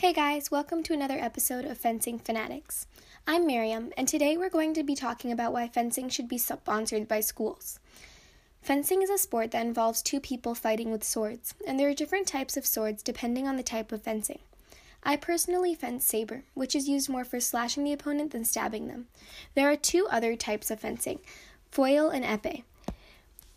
Hey guys, welcome to another episode of Fencing Fanatics. I'm Miriam, and today we're going to be talking about why fencing should be sponsored by schools. Fencing is a sport that involves two people fighting with swords, and there are different types of swords depending on the type of fencing. I personally fence saber, which is used more for slashing the opponent than stabbing them. There are two other types of fencing foil and epee.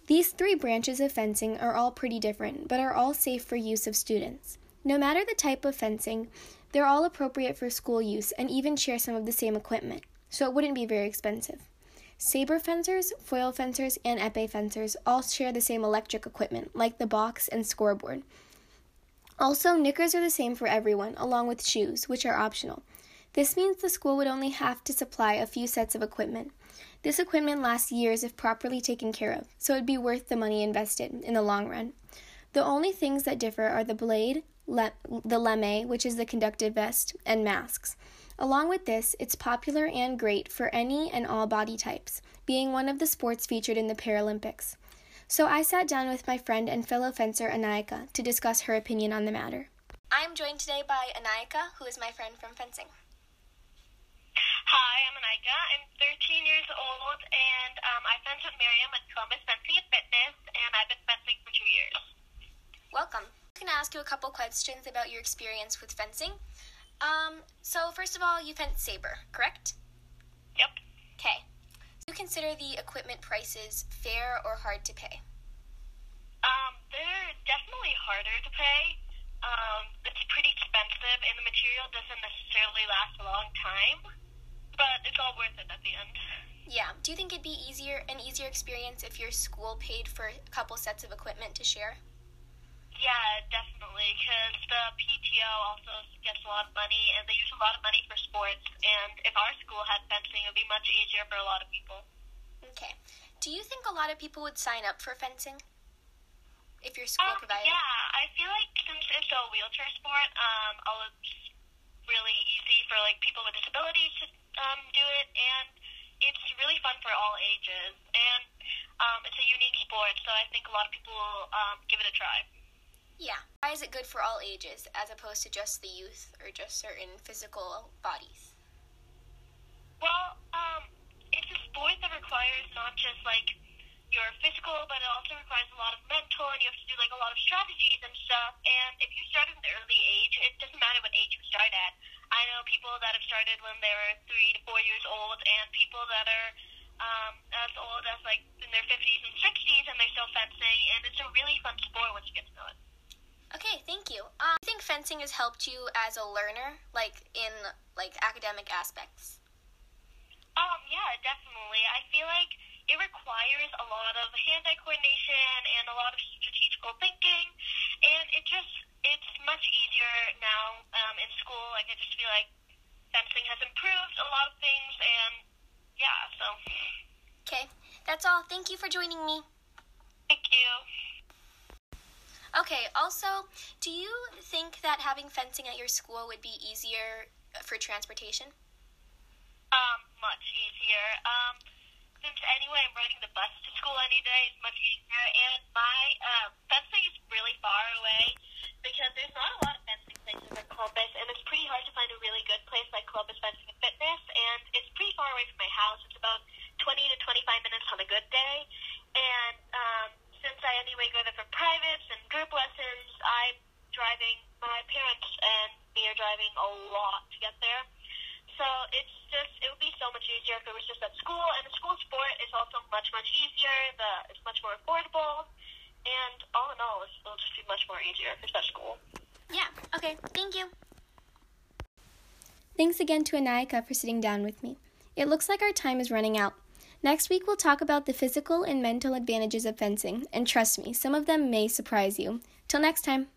These three branches of fencing are all pretty different, but are all safe for use of students. No matter the type of fencing, they're all appropriate for school use and even share some of the same equipment, so it wouldn't be very expensive. Saber fencers, foil fencers, and epee fencers all share the same electric equipment, like the box and scoreboard. Also, knickers are the same for everyone, along with shoes, which are optional. This means the school would only have to supply a few sets of equipment. This equipment lasts years if properly taken care of, so it'd be worth the money invested in the long run. The only things that differ are the blade, le- the lame, which is the conductive vest, and masks. Along with this, it's popular and great for any and all body types, being one of the sports featured in the Paralympics. So I sat down with my friend and fellow fencer Anayika to discuss her opinion on the matter. I am joined today by Anayika, who is my friend from fencing. Hi, I'm Anayika. I'm 13 years old, and um, I fence with Miriam at Columbus Fencing and Fitness, and I've been fencing for two years. Welcome going to ask you a couple questions about your experience with fencing. Um, so first of all, you fence saber, correct? Yep. Okay. Do you consider the equipment prices fair or hard to pay? Um, they're definitely harder to pay. Um, it's pretty expensive, and the material doesn't necessarily last a long time, but it's all worth it at the end. Yeah. Do you think it'd be easier an easier experience if your school paid for a couple sets of equipment to share? Yeah, definitely, because the PTO also gets a lot of money, and they use a lot of money for sports. And if our school had fencing, it would be much easier for a lot of people. Okay. Do you think a lot of people would sign up for fencing if your school um, provided? Yeah, I feel like since it's a wheelchair sport, um, it's really easy for like people with disabilities to um, do it, and it's really fun for all ages. And um, it's a unique sport, so I think a lot of people will um, give it a try. Yeah. Why is it good for all ages as opposed to just the youth or just certain physical bodies? Well, um, it's a sport that requires not just like your physical, but it also requires a lot of mental, and you have to do like a lot of strategies and stuff. And if you start at an early age, it doesn't matter what age you start at. I know people that have started when they were three to four years old, and people that are um, as old as like in their 50s and 60s, and they're still fencing. And it's a really fun sport once you get to know it. Okay, thank you. Um, Fencing has helped you as a learner, like in like academic aspects. Um, yeah, definitely. I feel like it requires a lot of hand-eye coordination and a lot of strategical thinking, and it just it's much easier now um, in school. Like I just feel like fencing has improved a lot of things, and yeah, so. Okay, that's all. Thank you for joining me. Thank you. Okay, also, do you think that having fencing at your school would be easier for transportation? Um, much easier. Um, since anyway I'm riding the bus to school any day, it's much easier. And my uh, fencing is really far away because there's not a lot of fencing places in Columbus, and it's pretty hard to find a really good place like Columbus Fencing and Fitness. And it's pretty far away from my house. It's about 20 to 25 minutes on a good day. And um, since I anyway go there for privates and group lessons, I'm driving. My parents and me are driving a lot to get there. So it's just it would be so much easier if it was just at school. And the school sport is also much much easier. The it's much more affordable. And all in all, it'll just be much more easier if it's at school. Yeah. Okay. Thank you. Thanks again to Anayika for sitting down with me. It looks like our time is running out. Next week, we'll talk about the physical and mental advantages of fencing, and trust me, some of them may surprise you. Till next time.